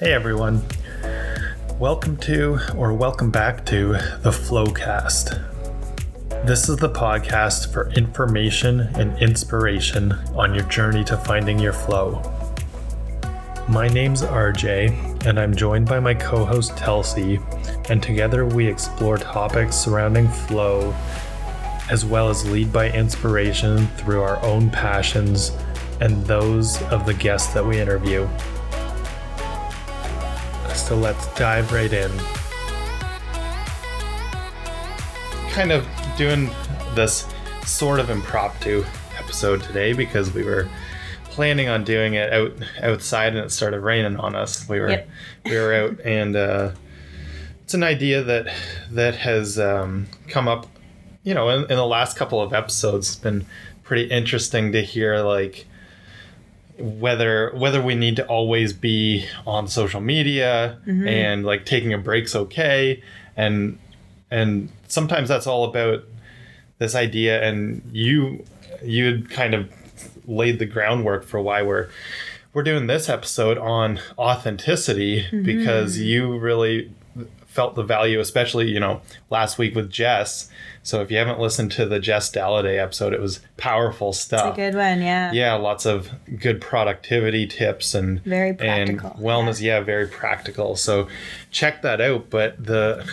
Hey everyone. Welcome to or welcome back to the Flowcast. This is the podcast for information and inspiration on your journey to finding your flow. My name's RJ, and I'm joined by my co host Telsi, and together we explore topics surrounding flow, as well as lead by inspiration through our own passions and those of the guests that we interview. So let's dive right in. Kind of doing this sort of impromptu episode today because we were planning on doing it out outside and it started raining on us. We were Yep. we were out and uh, it's an idea that that has um, come up, you know, in, in the last couple of episodes. It's been pretty interesting to hear like whether whether we need to always be on social media mm-hmm. and like taking a break's okay. And and sometimes that's all about this idea and you you kind of laid the groundwork for why we're we're doing this episode on authenticity mm-hmm. because you really felt the value especially you know last week with jess. So if you haven't listened to the jess Dalliday episode it was powerful stuff It's a good one, yeah. yeah lots of good productivity tips and Very and practical, wellness. Yeah. very practical. So check that out. But the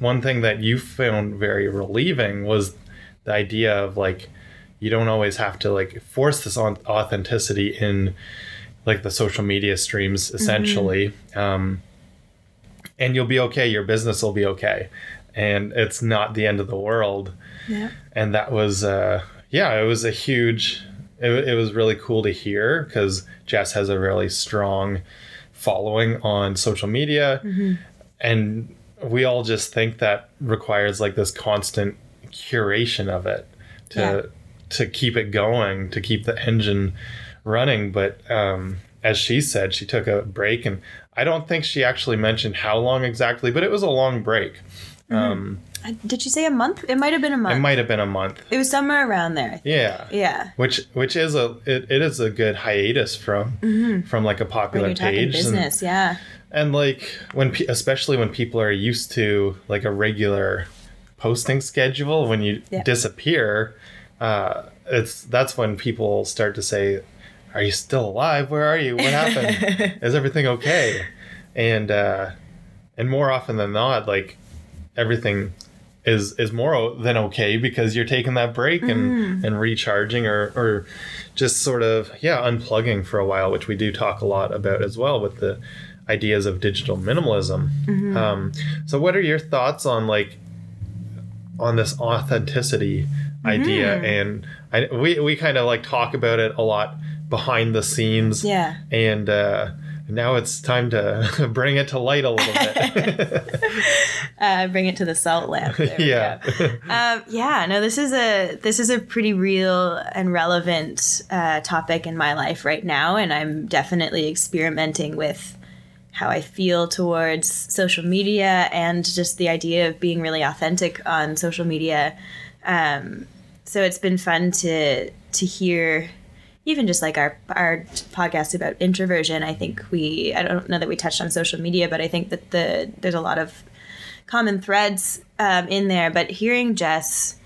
one thing that you found very relieving was the idea of like you don't always have to like force this on authenticity in like the social media streams essentially. Um, and you'll be okay. Your business will be okay. And it's not the end of the world. Yeah. and that was uh yeah it was a huge it, it was really cool to hear because jess has a really strong following on social media. And we all just think that requires like this constant curation of it to Yeah. to keep it going to keep the engine running. But um as she said she took a break and i don't think she actually mentioned how long exactly but it was a long break um Uh, Did she say a month? It might have been a month. it might have been a month It was somewhere around there. yeah Yeah. which which is a it, it is a good hiatus from from like a When popular you're talking page and, business, yeah. and like when pe- especially when people are used to like a regular posting schedule when you Yeah. disappear uh it's that's when people start to say are you still alive? Where are you? What happened? Is everything okay? And uh and more often than not like everything is is more than okay because you're taking that break and and recharging or or just sort of yeah unplugging for a while which we do talk a lot about as well with the ideas of digital minimalism. Um, so what are your thoughts on like on this authenticity idea? And I, we, we kind of like talk about it a lot behind the scenes Yeah. and uh, now it's time to bring it to light a little bit Uh, bring it to the salt lamp. There yeah. Um, yeah, no, this is a this is a pretty real and relevant uh, topic in my life right now, and I'm definitely experimenting with how I feel towards social media and just the idea of being really authentic on social media. Um, so it's been fun to to hear even just like our our podcast about introversion i think we i don't know that we touched on social media but i think that the there's a lot of common threads um, in there. But hearing jess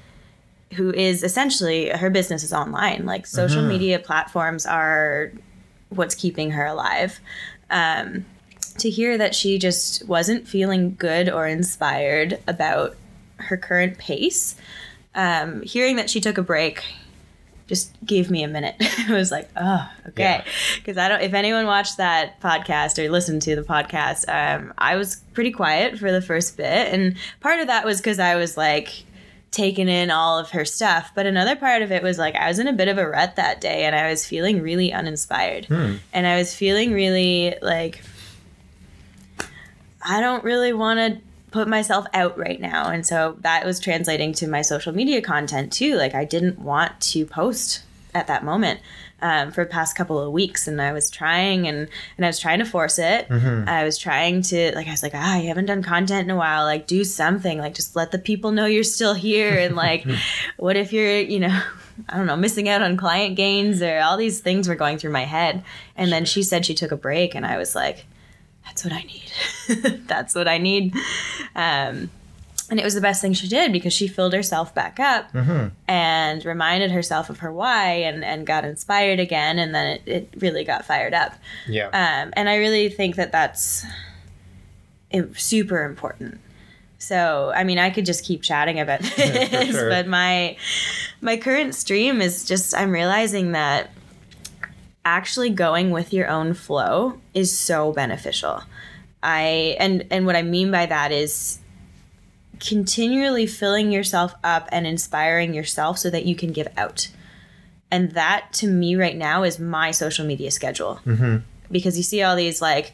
who is essentially her business is online. Like social media platforms are what's keeping her alive. Um, to hear that she just wasn't feeling good or inspired about her current pace um, hearing that she took a break just gave me a minute. I was like, oh, okay. Because I don't, if anyone watched that podcast or listened to the podcast, um, I was pretty quiet for the first bit. And part of that was because I was like, taking in all of her stuff. But another part of it was like I was in a bit of a rut that day and I was feeling really uninspired. And I was feeling really like I don't really want to put myself out right now. And so that was translating to my social media content too. Like I didn't want to post at that moment um, for the past couple of weeks and I was trying and and I was trying to force it. I was trying to like I was like, ah, you haven't done content in a while. Like do something. Like just let the people know you're still here and like what if you're, you know, I don't know, missing out on client gains or all these things were going through my head. And then she said she took a break and I was like, that's what I need. that's what I need. Um, and it was the best thing she did because she filled herself back up Mm-hmm. and reminded herself of her why and, and got inspired again. And then it, it really got fired up. Yeah. Um, and I really think that that's super important. So, I mean, I could just keep chatting about this, sure. but my my current stream is just I'm realizing that actually going with your own flow is so beneficial. I and and what I mean by that is continually filling yourself up and inspiring yourself so that you can give out. And that to me right now is my social media schedule. Because you see all these like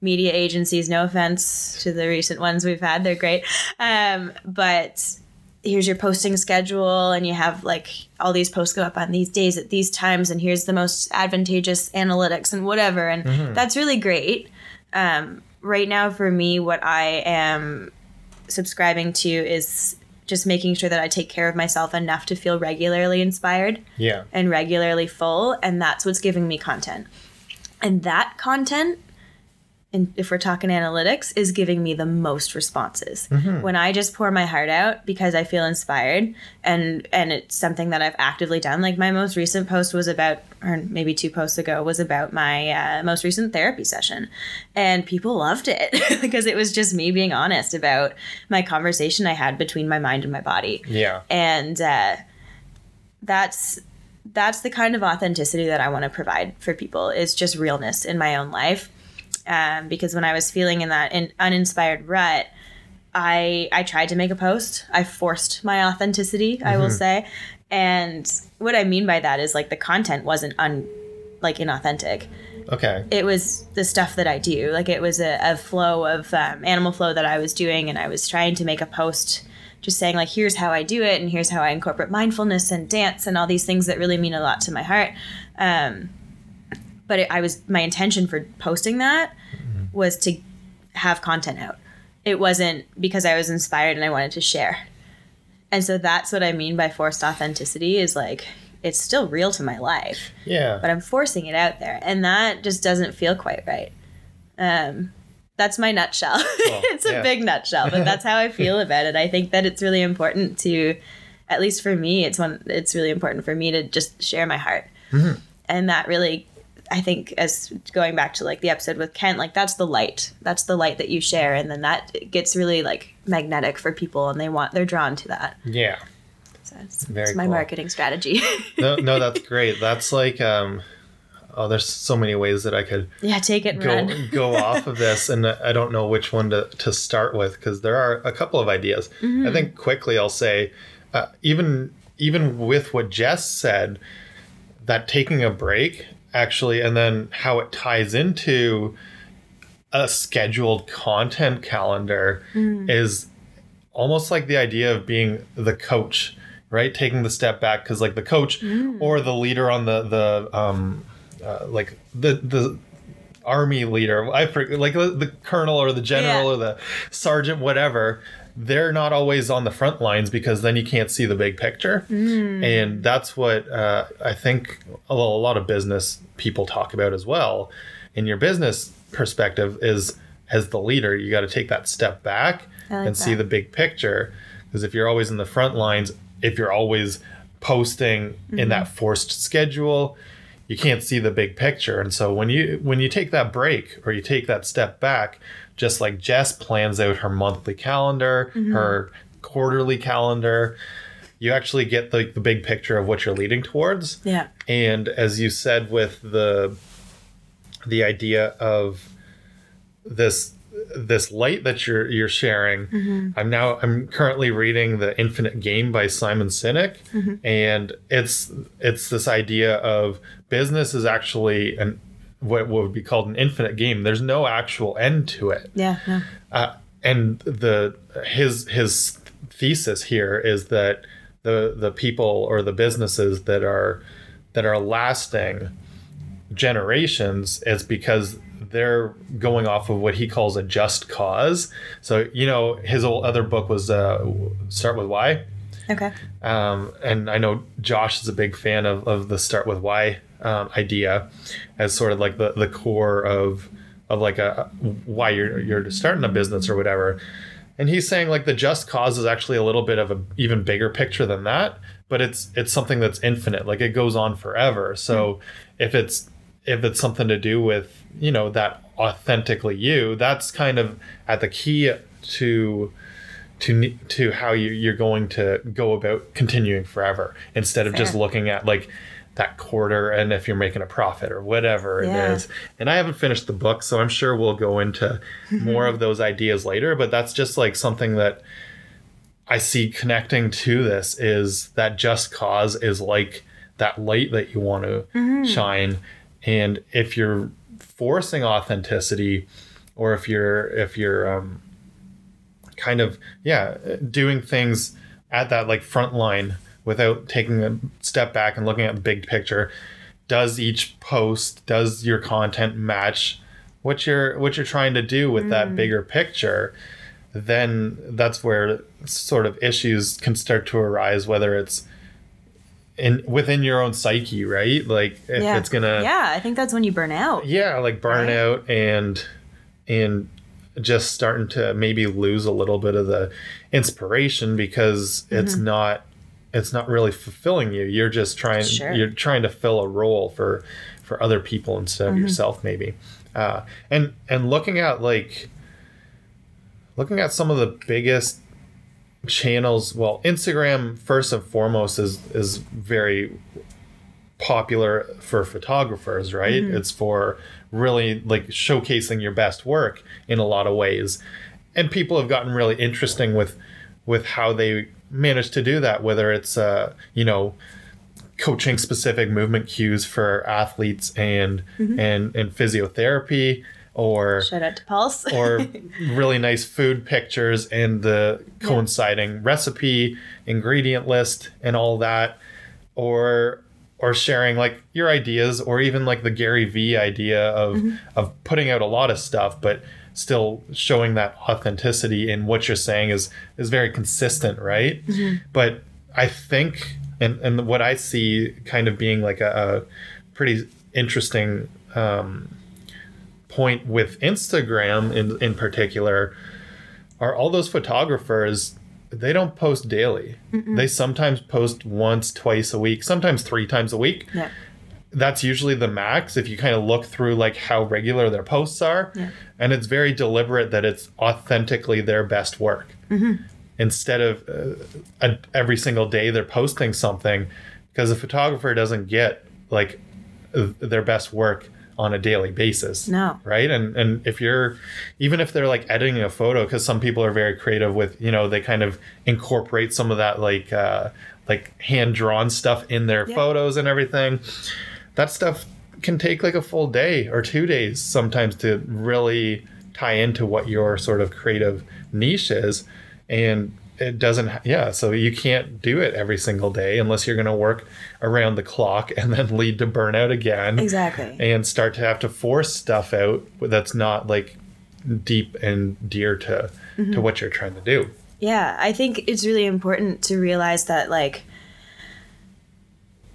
media agencies, no offense to the recent ones we've had, they're great. Um, but here's your posting schedule and you have like all these posts go up on these days at these times and here's the most advantageous analytics and whatever and that's really great. Um, right now for me what i am subscribing to is just making sure that i take care of myself enough to feel regularly inspired yeah. and regularly full and that's what's giving me content. And that content and if we're talking analytics is giving me the most responses when i just pour my heart out because i feel inspired and and it's something that i've actively done like my most recent post was about or maybe two posts ago was about my uh, most recent therapy session and people loved it because it was just me being honest about my conversation i had between my mind and my body Yeah. and uh, that's that's the kind of authenticity that I want to provide for people is just realness in my own life. Um, because when I was feeling in that in, uninspired rut, I I tried to make a post. I forced my authenticity, I will say, and what I mean by that is like the content wasn't un like inauthentic Okay. it was the stuff that I do. Like it was a, a flow of um, animal flow that I was doing, and I was trying to make a post just saying like, here's how I do it, and here's how I incorporate mindfulness and dance and all these things that really mean a lot to my heart. Um, but it, I was my intention for posting that was to have content out. It wasn't because I was inspired and I wanted to share. And so that's what I mean by forced authenticity is like it's still real to my life Yeah. but I'm forcing it out there, and that just doesn't feel quite right. Um, that's my nutshell. it's a yeah. big nutshell, but that's how I feel about it. I think that it's really important to, at least for me, it's one. It's really important for me to just share my heart, Mm-hmm. and that really, I think, as going back to like the episode with Kent, like that's the light. That's the light that you share, and then that gets really like magnetic for people, and they want they're drawn to that. yeah. So it's, Very it's my cool. marketing strategy. No, no, that's great. That's like, um, oh, there's so many ways that I could yeah, take it go go off of this, and I don't know which one to, to start with because there are a couple of ideas. I think quickly I'll say, uh, even even with what Jess said, that taking a break actually, and then how it ties into a scheduled content calendar is almost like the idea of being the coach, right? Taking the step back because like the coach or the leader on the the um uh, like the the army leader, I like the, the colonel or the general Yeah. or the sergeant, whatever. They're not always on the front lines because then you can't see the big picture, and that's what uh, I think a lot of business people talk about as well. In your business perspective, is as the leader, you got to take that step back like and see the big picture. Because if you're always in the front lines, if you're always posting Mm-hmm. in that forced schedule, you can't see the big picture. And so when you when you take that break or you take that step back, just like Jess plans out her monthly calendar, Mm-hmm. her quarterly calendar, you actually get the, the big picture of what you're leading towards. yeah. And as you said with the the idea of this this light that you're you're sharing, I'm now I'm currently reading The Infinite Game by Simon Sinek and it's it's this idea of business is actually an what would be called an infinite game. There's no actual end to it Yeah. No. uh, and the his his thesis here is that the the people or the businesses that are that are lasting generations is because they're going off of what he calls a just cause. So you know his old other book was uh, start with why. Okay. Um, and I know Josh is a big fan of, of the start with why um, idea as sort of like the, the core of of like a why you're you're starting a business or whatever. And he's saying like the just cause is actually a little bit of an even bigger picture than that, but it's it's something that's infinite. Like it goes on forever. So if it's if it's something to do with, you know, that authentically you, that's kind of at the key to to to how you you're going to go about continuing forever instead of just looking at like that quarter and if you're making a profit or whatever Yeah. it is. And I haven't finished the book, so I'm sure we'll go into more of those ideas later, but that's just like something that I see connecting to this is that just cause is like that light that you want to shine and if you're forcing authenticity or if you're if you're um, kind of yeah doing things at that like front line without taking a step back and looking at the big picture does each post does your content match what you're what you're trying to do with that bigger picture then that's where sort of issues can start to arise whether it's in within your own psyche right like if yeah. it's gonna Yeah, I think that's when you burn out. yeah like burnout and and just starting to maybe lose a little bit of the inspiration because it's Mm-hmm. not it's not really fulfilling you. You're just trying Sure. you're trying to fill a role for for other people instead Mm-hmm. of yourself maybe. Uh and and looking at like looking at some of the biggest channels well instagram first and foremost is is very popular for photographers right? It's for really like showcasing your best work in a lot of ways. And people have gotten really interesting with with how they manage to do that whether it's uh you know coaching specific movement cues for athletes and and and physiotherapy or Shout out to Pulse. or really nice food pictures and the coinciding recipe ingredient list and all that or or sharing like your ideas or even like the Gary V idea of of putting out a lot of stuff but still showing that authenticity in what you're saying is is very consistent right but I think and and what I see kind of being like a, a pretty interesting um point with Instagram in in particular are all those photographers they don't post daily. They sometimes post once, twice a week, sometimes three times a week. yeah. That's usually the max if you kind of look through like how regular their posts are. Yeah. And it's very deliberate that it's authentically their best work. Instead of uh, a, every single day they're posting something because a photographer doesn't get like their best work on a daily basis No. right and and if you're even if they're like editing a photo because some people are very creative with you know they kind of incorporate some of that like uh like hand drawn stuff in their Yeah. photos and everything that stuff can take like a full day or two days sometimes to really tie into what your sort of creative niche is and it doesn't yeah so you can't do it every single day unless you're going to work around the clock and then lead to burnout again Exactly. and start to have to force stuff out that's not like deep and dear to to mm-hmm. what you're trying to do. Yeah, I think it's really important to realize that like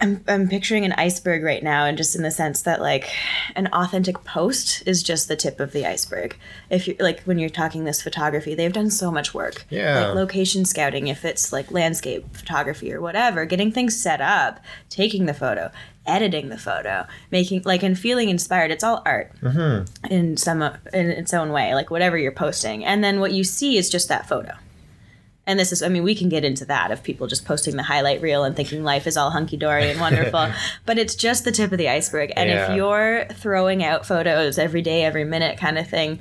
I'm I'm picturing an iceberg right now and just in the sense that like an authentic post is just the tip of the iceberg. If you like when you're talking this photography, they've done so much work. Yeah. Like location scouting if it's like landscape photography or whatever, getting things set up, taking the photo, editing the photo, making like and feeling inspired. It's all art mm-hmm. in some in its own way, like whatever you're posting. And then what you see is just that photo. And this is, I mean, we can get into that of people just posting the highlight reel and thinking life is all hunky dory and wonderful. but it's just the tip of the iceberg. And Yeah. if you're throwing out photos every day, every minute kind of thing,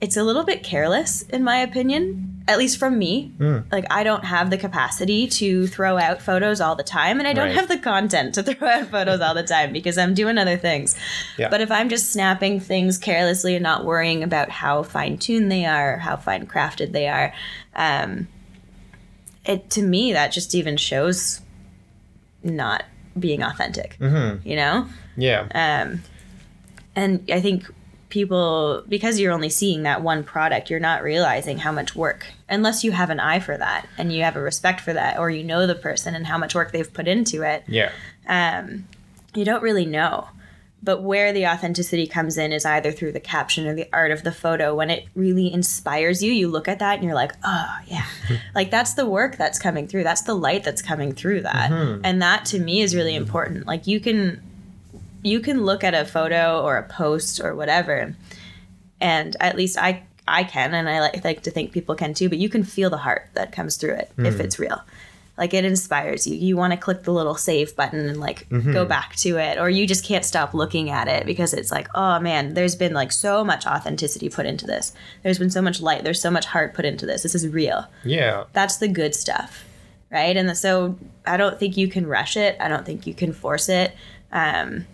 it's a little bit careless, in my opinion, at least from me. Like, I don't have the capacity to throw out photos all the time, and I don't Right. have the content to throw out photos all the time because I'm doing other things. Yeah. But if I'm just snapping things carelessly and not worrying about how fine tuned they are, how fine crafted they are, um, it to me that just even shows not being authentic. You know, Yeah. um, and I think people because you're only seeing that one product, you're not realizing how much work unless you have an eye for that and you have a respect for that, or you know the person and how much work they've put into it yeah. um, you don't really know but where the authenticity comes in is either through the caption or the art of the photo. When it really inspires you, you look at that and you're like, oh, yeah. like that's the work that's coming through. That's the light that's coming through that. Mm-hmm. And that to me is really important. Like you can you can look at a photo or a post or whatever and at least I I can and I like, like to think people can too, but you can feel the heart that comes through it if it's real like it inspires you. You want to click the little save button and like go back to it or you just can't stop looking at it because it's like oh man there's been like so much authenticity put into this. There's been so much light. There's so much heart put into this. This is real. Yeah. that's the good stuff right? And so i don't think you can rush it. I don't think you can force it. Um,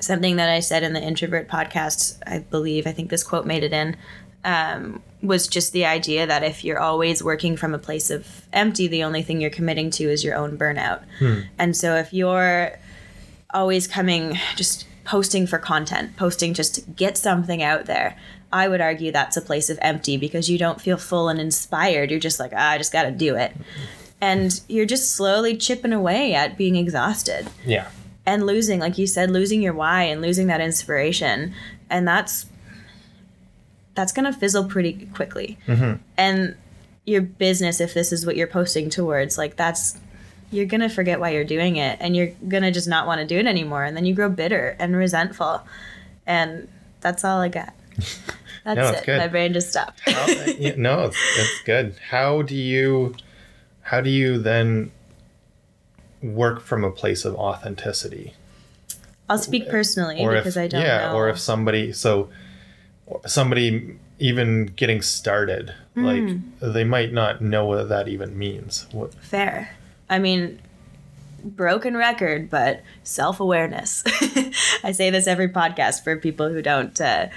something that i said in the introvert podcast i believe i think this quote made it in um, was just the idea that if you're always working from a place of empty the only thing you're committing to is your own burnout. And so if you're always coming just posting for content posting just to get something out there i would argue that's a place of empty because you don't feel full and inspired. You're just like ah, i just gotta do it. And you're just slowly chipping away at being exhausted. Yeah. and losing like you said losing your why and losing that inspiration. And that's that's going to fizzle pretty quickly. Mm-hmm. And your business if this is what you're posting towards like that's you're going to forget why you're doing it and you're going to just not want to do it anymore and then you grow bitter and resentful. And that's all i got. That's No, it. good. my brain just stopped. How, uh, yeah, no, it's, it's good. How do you, how do you then work from a place of authenticity? i'll speak personally because i don't yeah, know or if somebody so somebody even getting started, Hmm. like they might not know what that even means. What, Fair. I mean, broken record, but self awareness. I say this every podcast for people who don't uh,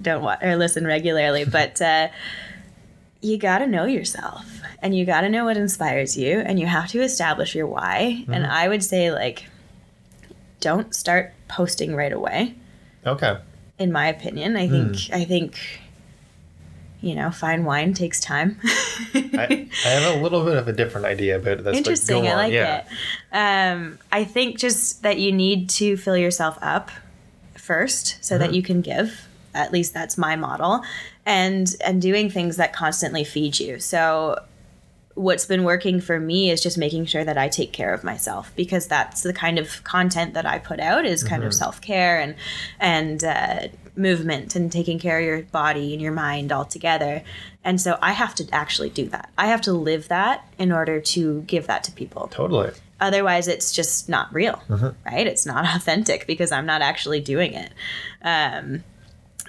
don't watch or listen regularly, but uh, you got to know yourself, and you got to know what inspires you, and you have to establish your why. And I would say like, don't start posting right away. okay. In my opinion, I think I think. You know, fine wine takes time. I, I have a little bit of a different idea about this. Interesting. I like yeah. it. Um, I think just that you need to fill yourself up first so Mm-hmm. that you can give. At least that's my model. And and doing things that constantly feed you. So what's been working for me is just making sure that I take care of myself because that's the kind of content that I put out is kind Mm-hmm. of self care and and uh, movement and taking care of your body and your mind all together. And so I have to actually do that. I have to live that in order to give that to people. Totally. Otherwise, it's just not real, right? It's not authentic because I'm not actually doing it. Um,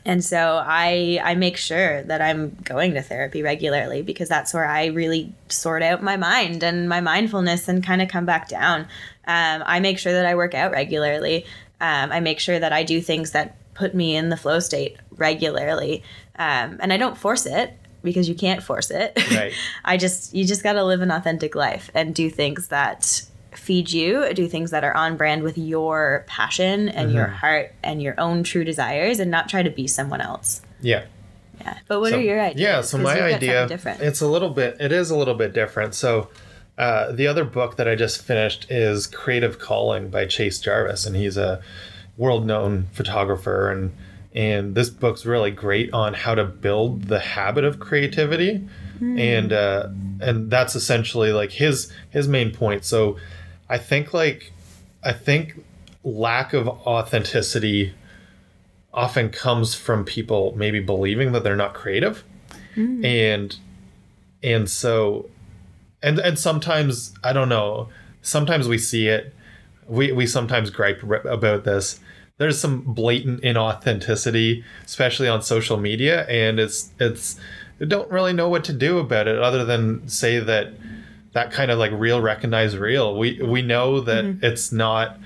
and so I I make sure that I'm going to therapy regularly because that's where I really sort out my mind and my mindfulness and kind of come back down. Um, I make sure that I work out regularly. Um, I make sure that I do things that put me in the flow state regularly, um, and I don't force it because you can't force it. Right. I just you just got to live an authentic life and do things that feed you, do things that are on brand with your passion and your Mm-hmm. heart and your own true desires and not try to be someone else. Yeah. Yeah. But what So- are your ideas? Yeah, so my idea different. it's a little bit it is a little bit different. So uh, the other book that I just finished is Creative Calling by Chase Jarvis, and he's a world-known photographer, and and this book's really great on how to build the habit of creativity, and uh, and that's essentially like his his main point. So I think like I think lack of authenticity often comes from people maybe believing that they're not creative. Mm. And and so and and sometimes i don't know sometimes we see it. We we sometimes gripe about this. There's some blatant inauthenticity especially on social media and it's it's don't really know what to do about it other than say that that kind of like real recognize real we we know that it's not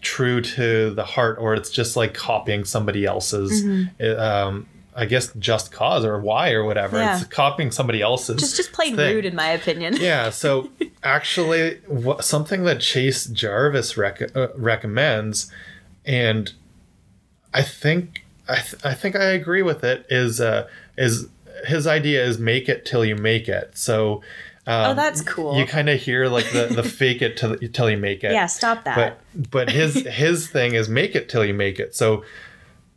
true to the heart or it's just like copying somebody else's Mm-hmm. um i guess just cause or why or whatever Yeah. it's copying somebody else's just just plain thing. rude in my opinion. yeah so actually what, something that chase jarvis rec- uh, recommends and i think I, th- I think i agree with it is uh is his idea is make it till you make it so Um, Oh, that's cool. You kind of hear like the, the fake it till, till you make it. Yeah, stop that. But but his his thing is make it till you make it. So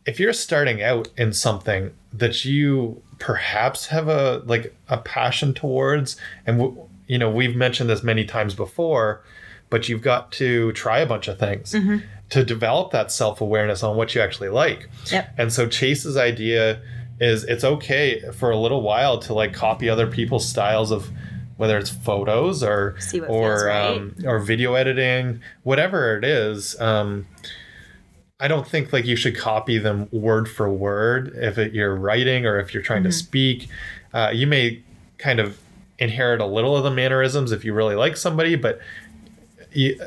if you're starting out in something that you perhaps have a like a passion towards, and w- you know we've mentioned this many times before, but you've got to try a bunch of things Mm-hmm. to develop that self awareness on what you actually like. Yep. And so Chase's idea is it's okay for a little while to like copy other people's styles of whether it's photos or or right. um, or video editing, whatever it is. Um, I don't think like you should copy them word for word if it, you're writing or if you're trying to speak. Uh, you may kind of inherit a little of the mannerisms if you really like somebody, but you,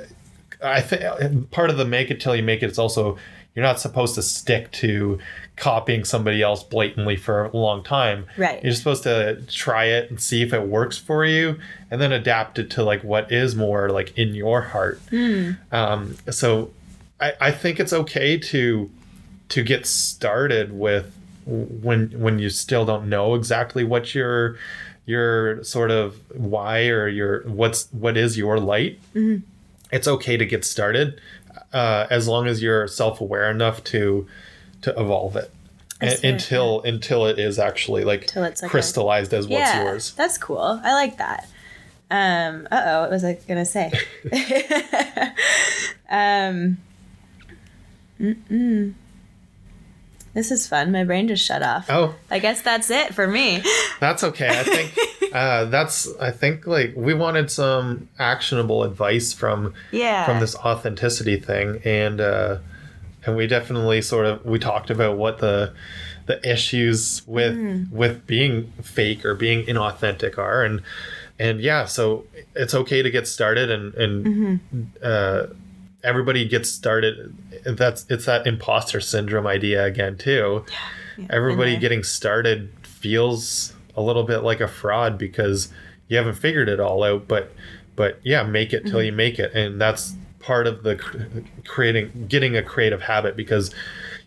I think part of the make it till you make it is also you're not supposed to stick to copying somebody else blatantly for a long time. Right. You're supposed to try it and see if it works for you and then adapt it to like what is more like in your heart. Um, so I, I think it's okay to to get started with when when you still don't know exactly what your your sort of why or your what's what is your light it's okay to get started uh, as long as you're self-aware enough to to evolve it a- until until it is actually like Till it's like a- crystallized as what's yeah, yours that's cool. I like that. Um, uh oh, what was I gonna say? um, mm-mm. This is fun. My brain just shut off. oh I guess that's it for me. That's okay. I think uh, that's. I think like we wanted some actionable advice from Yeah. from this authenticity thing, and uh, and we definitely sort of we talked about what the the issues with Mm. with being fake or being inauthentic are, and and yeah, so it's okay to get started, and and Mm-hmm. uh, everybody gets started. That's it's that imposter syndrome idea again too everybody getting started feels a little bit like a fraud because you haven't figured it all out but but yeah make it till Mm-hmm. you make it and that's part of the creating getting a creative habit because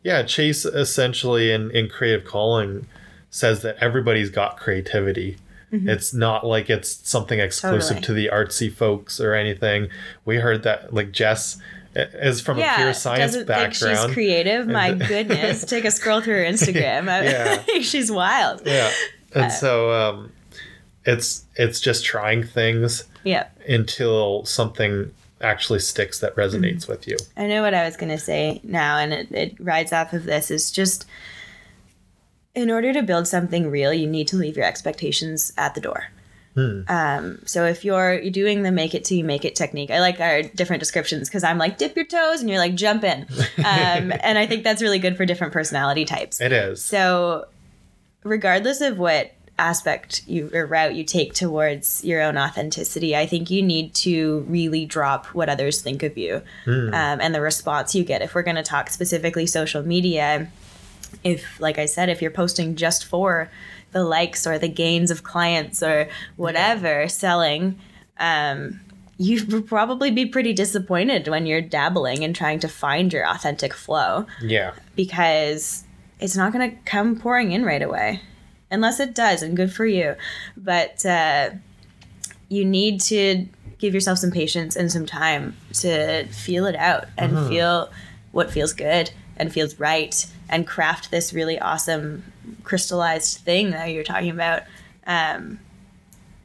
yeah chase essentially in in creative calling says that everybody's got creativity it's not like it's something exclusive Mm-hmm. Totally. to the artsy folks or anything we heard that like jess is from a pure science background think she's creative. My goodness, take a scroll through her Instagram. Yeah. she's wild. yeah and Uh, so um it's it's just trying things Yeah, until something actually sticks that resonates Mm-hmm. with you I know what I was gonna say now, and it, it rides off of this. Is just in order to build something real, you need to leave your expectations at the door. Um, so if you're you're doing the make it till you make it technique, I like our different descriptions because I'm like dip your toes and you're like jump in, um, and I think that's really good for different personality types. it is So, regardless of what aspect you or route you take towards your own authenticity, I think you need to really drop what others think of you um, and the response you get. If we're going to talk specifically social media, if, like I said, if you're posting just for the likes or the gains of clients or whatever selling, um, you would probably be pretty disappointed when you're dabbling and trying to find your authentic flow. Yeah. Because it's not going to come pouring in right away unless it does and good for you. But uh, you need to give yourself some patience and some time to feel it out and feel what feels good and feels right and craft this really awesome crystallized thing that you're talking about. Um,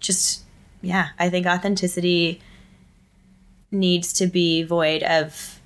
just yeah i think authenticity needs to be void of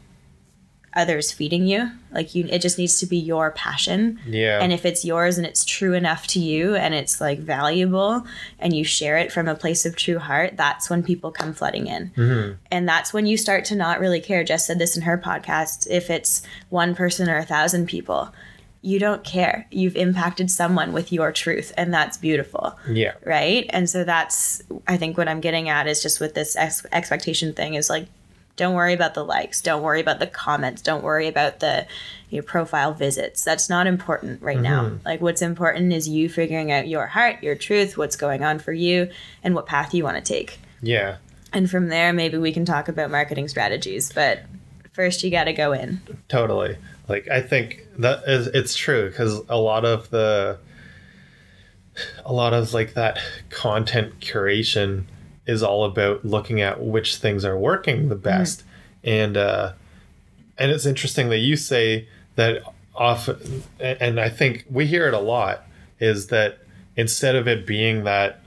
others feeding you like you it just needs to be your passion. Yeah. And if it's yours and it's true enough to you and it's like valuable and you share it from a place of true heart that's when people come flooding in. Mm-hmm. And that's when you start to not really care. Jess said this in her podcast. If it's one person or a thousand people you don't care. You've impacted someone with your truth and that's beautiful. Yeah. Right? And so that's i think what i'm getting at is just with this ex- expectation thing is like don't worry about the likes. Don't worry about the comments. Don't worry about the your profile visits. That's not important right now. Mm-hmm. Like what's important is you figuring out your heart your truth what's going on for you and what path you want to take. Yeah. And from there maybe we can talk about marketing strategies but first you got to go in. Totally. Like i think that is it's true because a lot of the a lot of like that content curation is all about looking at which things are working the best. And uh, and it's interesting that you say that often, and I think we hear it a lot, is that instead of it being that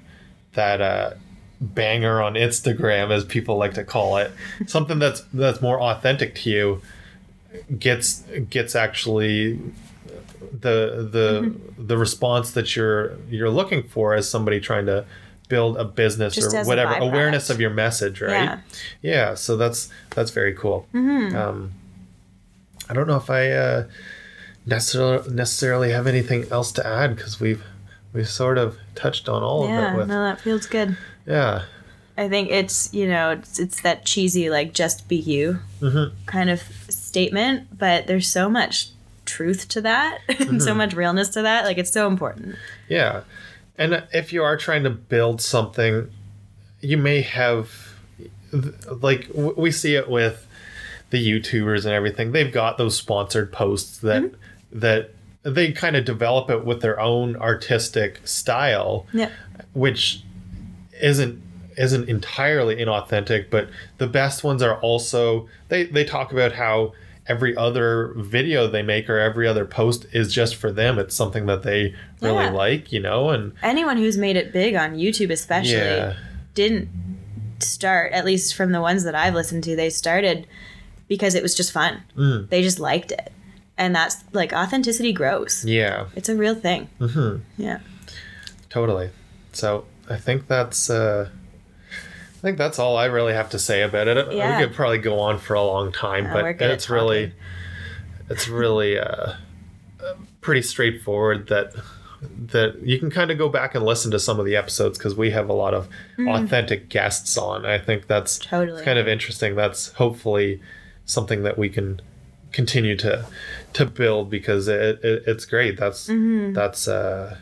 that uh, banger on Instagram, as people like to call it, something that's that's more authentic to you gets gets actually the the the response that you're you're looking for as somebody trying to build a business Just or whatever awareness of your message right Yeah. yeah so that's that's very cool Mm-hmm. um i don't know if i uh necessarily necessarily have anything else to add because we've we've sort of touched on all Yeah, of it with no, that feels good. yeah I think it's you know it's, it's that cheesy like just be you Mhm. kind of statement, but there's so much truth to that and Mm-hmm. so much realness to that. Like it's so important. Yeah. And if you are trying to build something, you may have, like, we see it with the YouTubers and everything. They've got those sponsored posts that, mm-hmm. that they kind of develop it with their own artistic style, Yeah. which isn't isn't entirely inauthentic but the best ones are also they they talk about how every other video they make or every other post is just for them it's something that they really Yeah. like you know and Anyone who's made it big on YouTube, especially, yeah didn't start. At least from the ones that I've listened to, they started because it was just fun. Mm. They just liked it, and that's like authenticity grows. yeah It's a real thing. hmm Yeah. totally so i think that's uh I think that's all I really have to say about it. Yeah. We could probably go on for a long time, Yeah, but it's really, it's really uh, pretty straightforward that that you can kind of go back and listen to some of the episodes because we have a lot of authentic guests on. I think that's Mm. Totally. kind of interesting. That's hopefully something that we can continue to to build because it, it it's great. That's Mm-hmm. that's uh,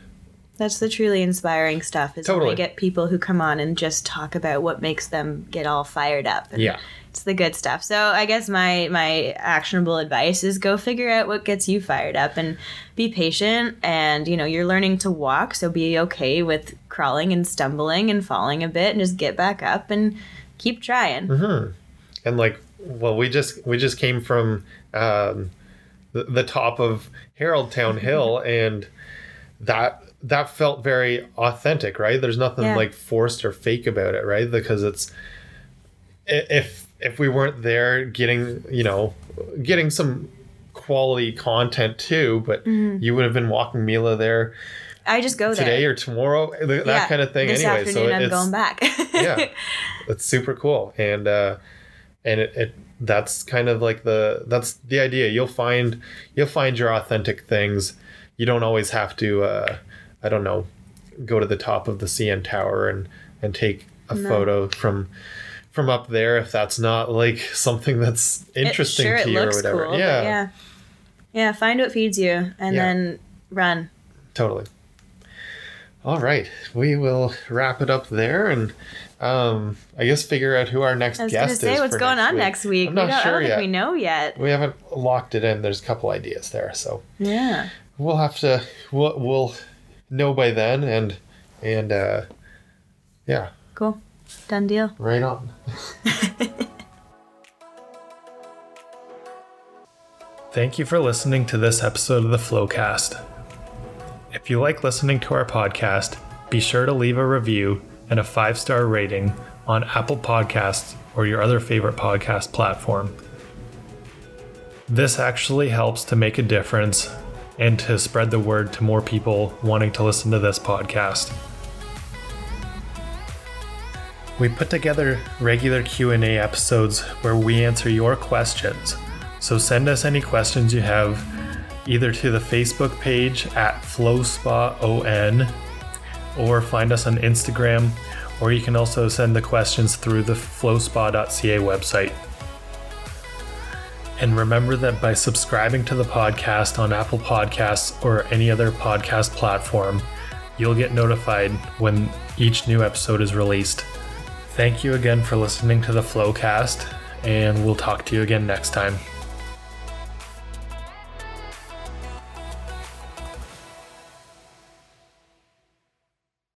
That's the truly inspiring stuff. Is when Totally. we get people who come on and just talk about what makes them get all fired up. And yeah. it's the good stuff. So I guess my my actionable advice is go figure out what gets you fired up and be patient. And you know you're learning to walk, so be okay with crawling and stumbling and falling a bit, and just get back up and keep trying. Mm-hmm. and like well we just we just came from um the, the top of Haroldtown Hill and that that felt very authentic right there's nothing Yeah. like forced or fake about it right because it's if if we weren't there getting you know getting some quality content too but Mm-hmm. you would have been walking Mila there I just go today there or tomorrow that Yeah, kind of thing This anyway afternoon, so I'm it's going back. yeah that's super cool and uh and it, it that's kind of like the that's the idea you'll find you'll find your authentic things you don't always have to uh i don't know go to the top of the cn tower and and take a No. photo from from up there if that's not like something that's interesting it, sure, to you or whatever Cool, yeah, yeah. Yeah. Find what feeds you, and Yeah. then run. totally all right we will wrap it up there and um i guess figure out who our next I was guest gonna say what's going on week. next week. i'm we not don't, I sure don't think yet we know yet. we haven't locked it in. There's a couple ideas there, so Yeah. we'll have to we'll, we'll know by then, and and uh, yeah, Cool. Done deal. right on. Thank you for listening to this episode of the Flowcast. If you like listening to our podcast, be sure to leave a review and a five star rating on Apple Podcasts or your other favorite podcast platform. This actually helps to make a difference and to spread the word to more people wanting to listen to this podcast. We put together regular Q&A episodes where we answer your questions. So send us any questions you have either to the Facebook page at FlowSpaON or find us on Instagram or you can also send the questions through the flowspa.ca website. And remember that by subscribing to the podcast on Apple Podcasts or any other podcast platform, you'll get notified when each new episode is released. Thank you again for listening to the Flowcast, and we'll talk to you again next time.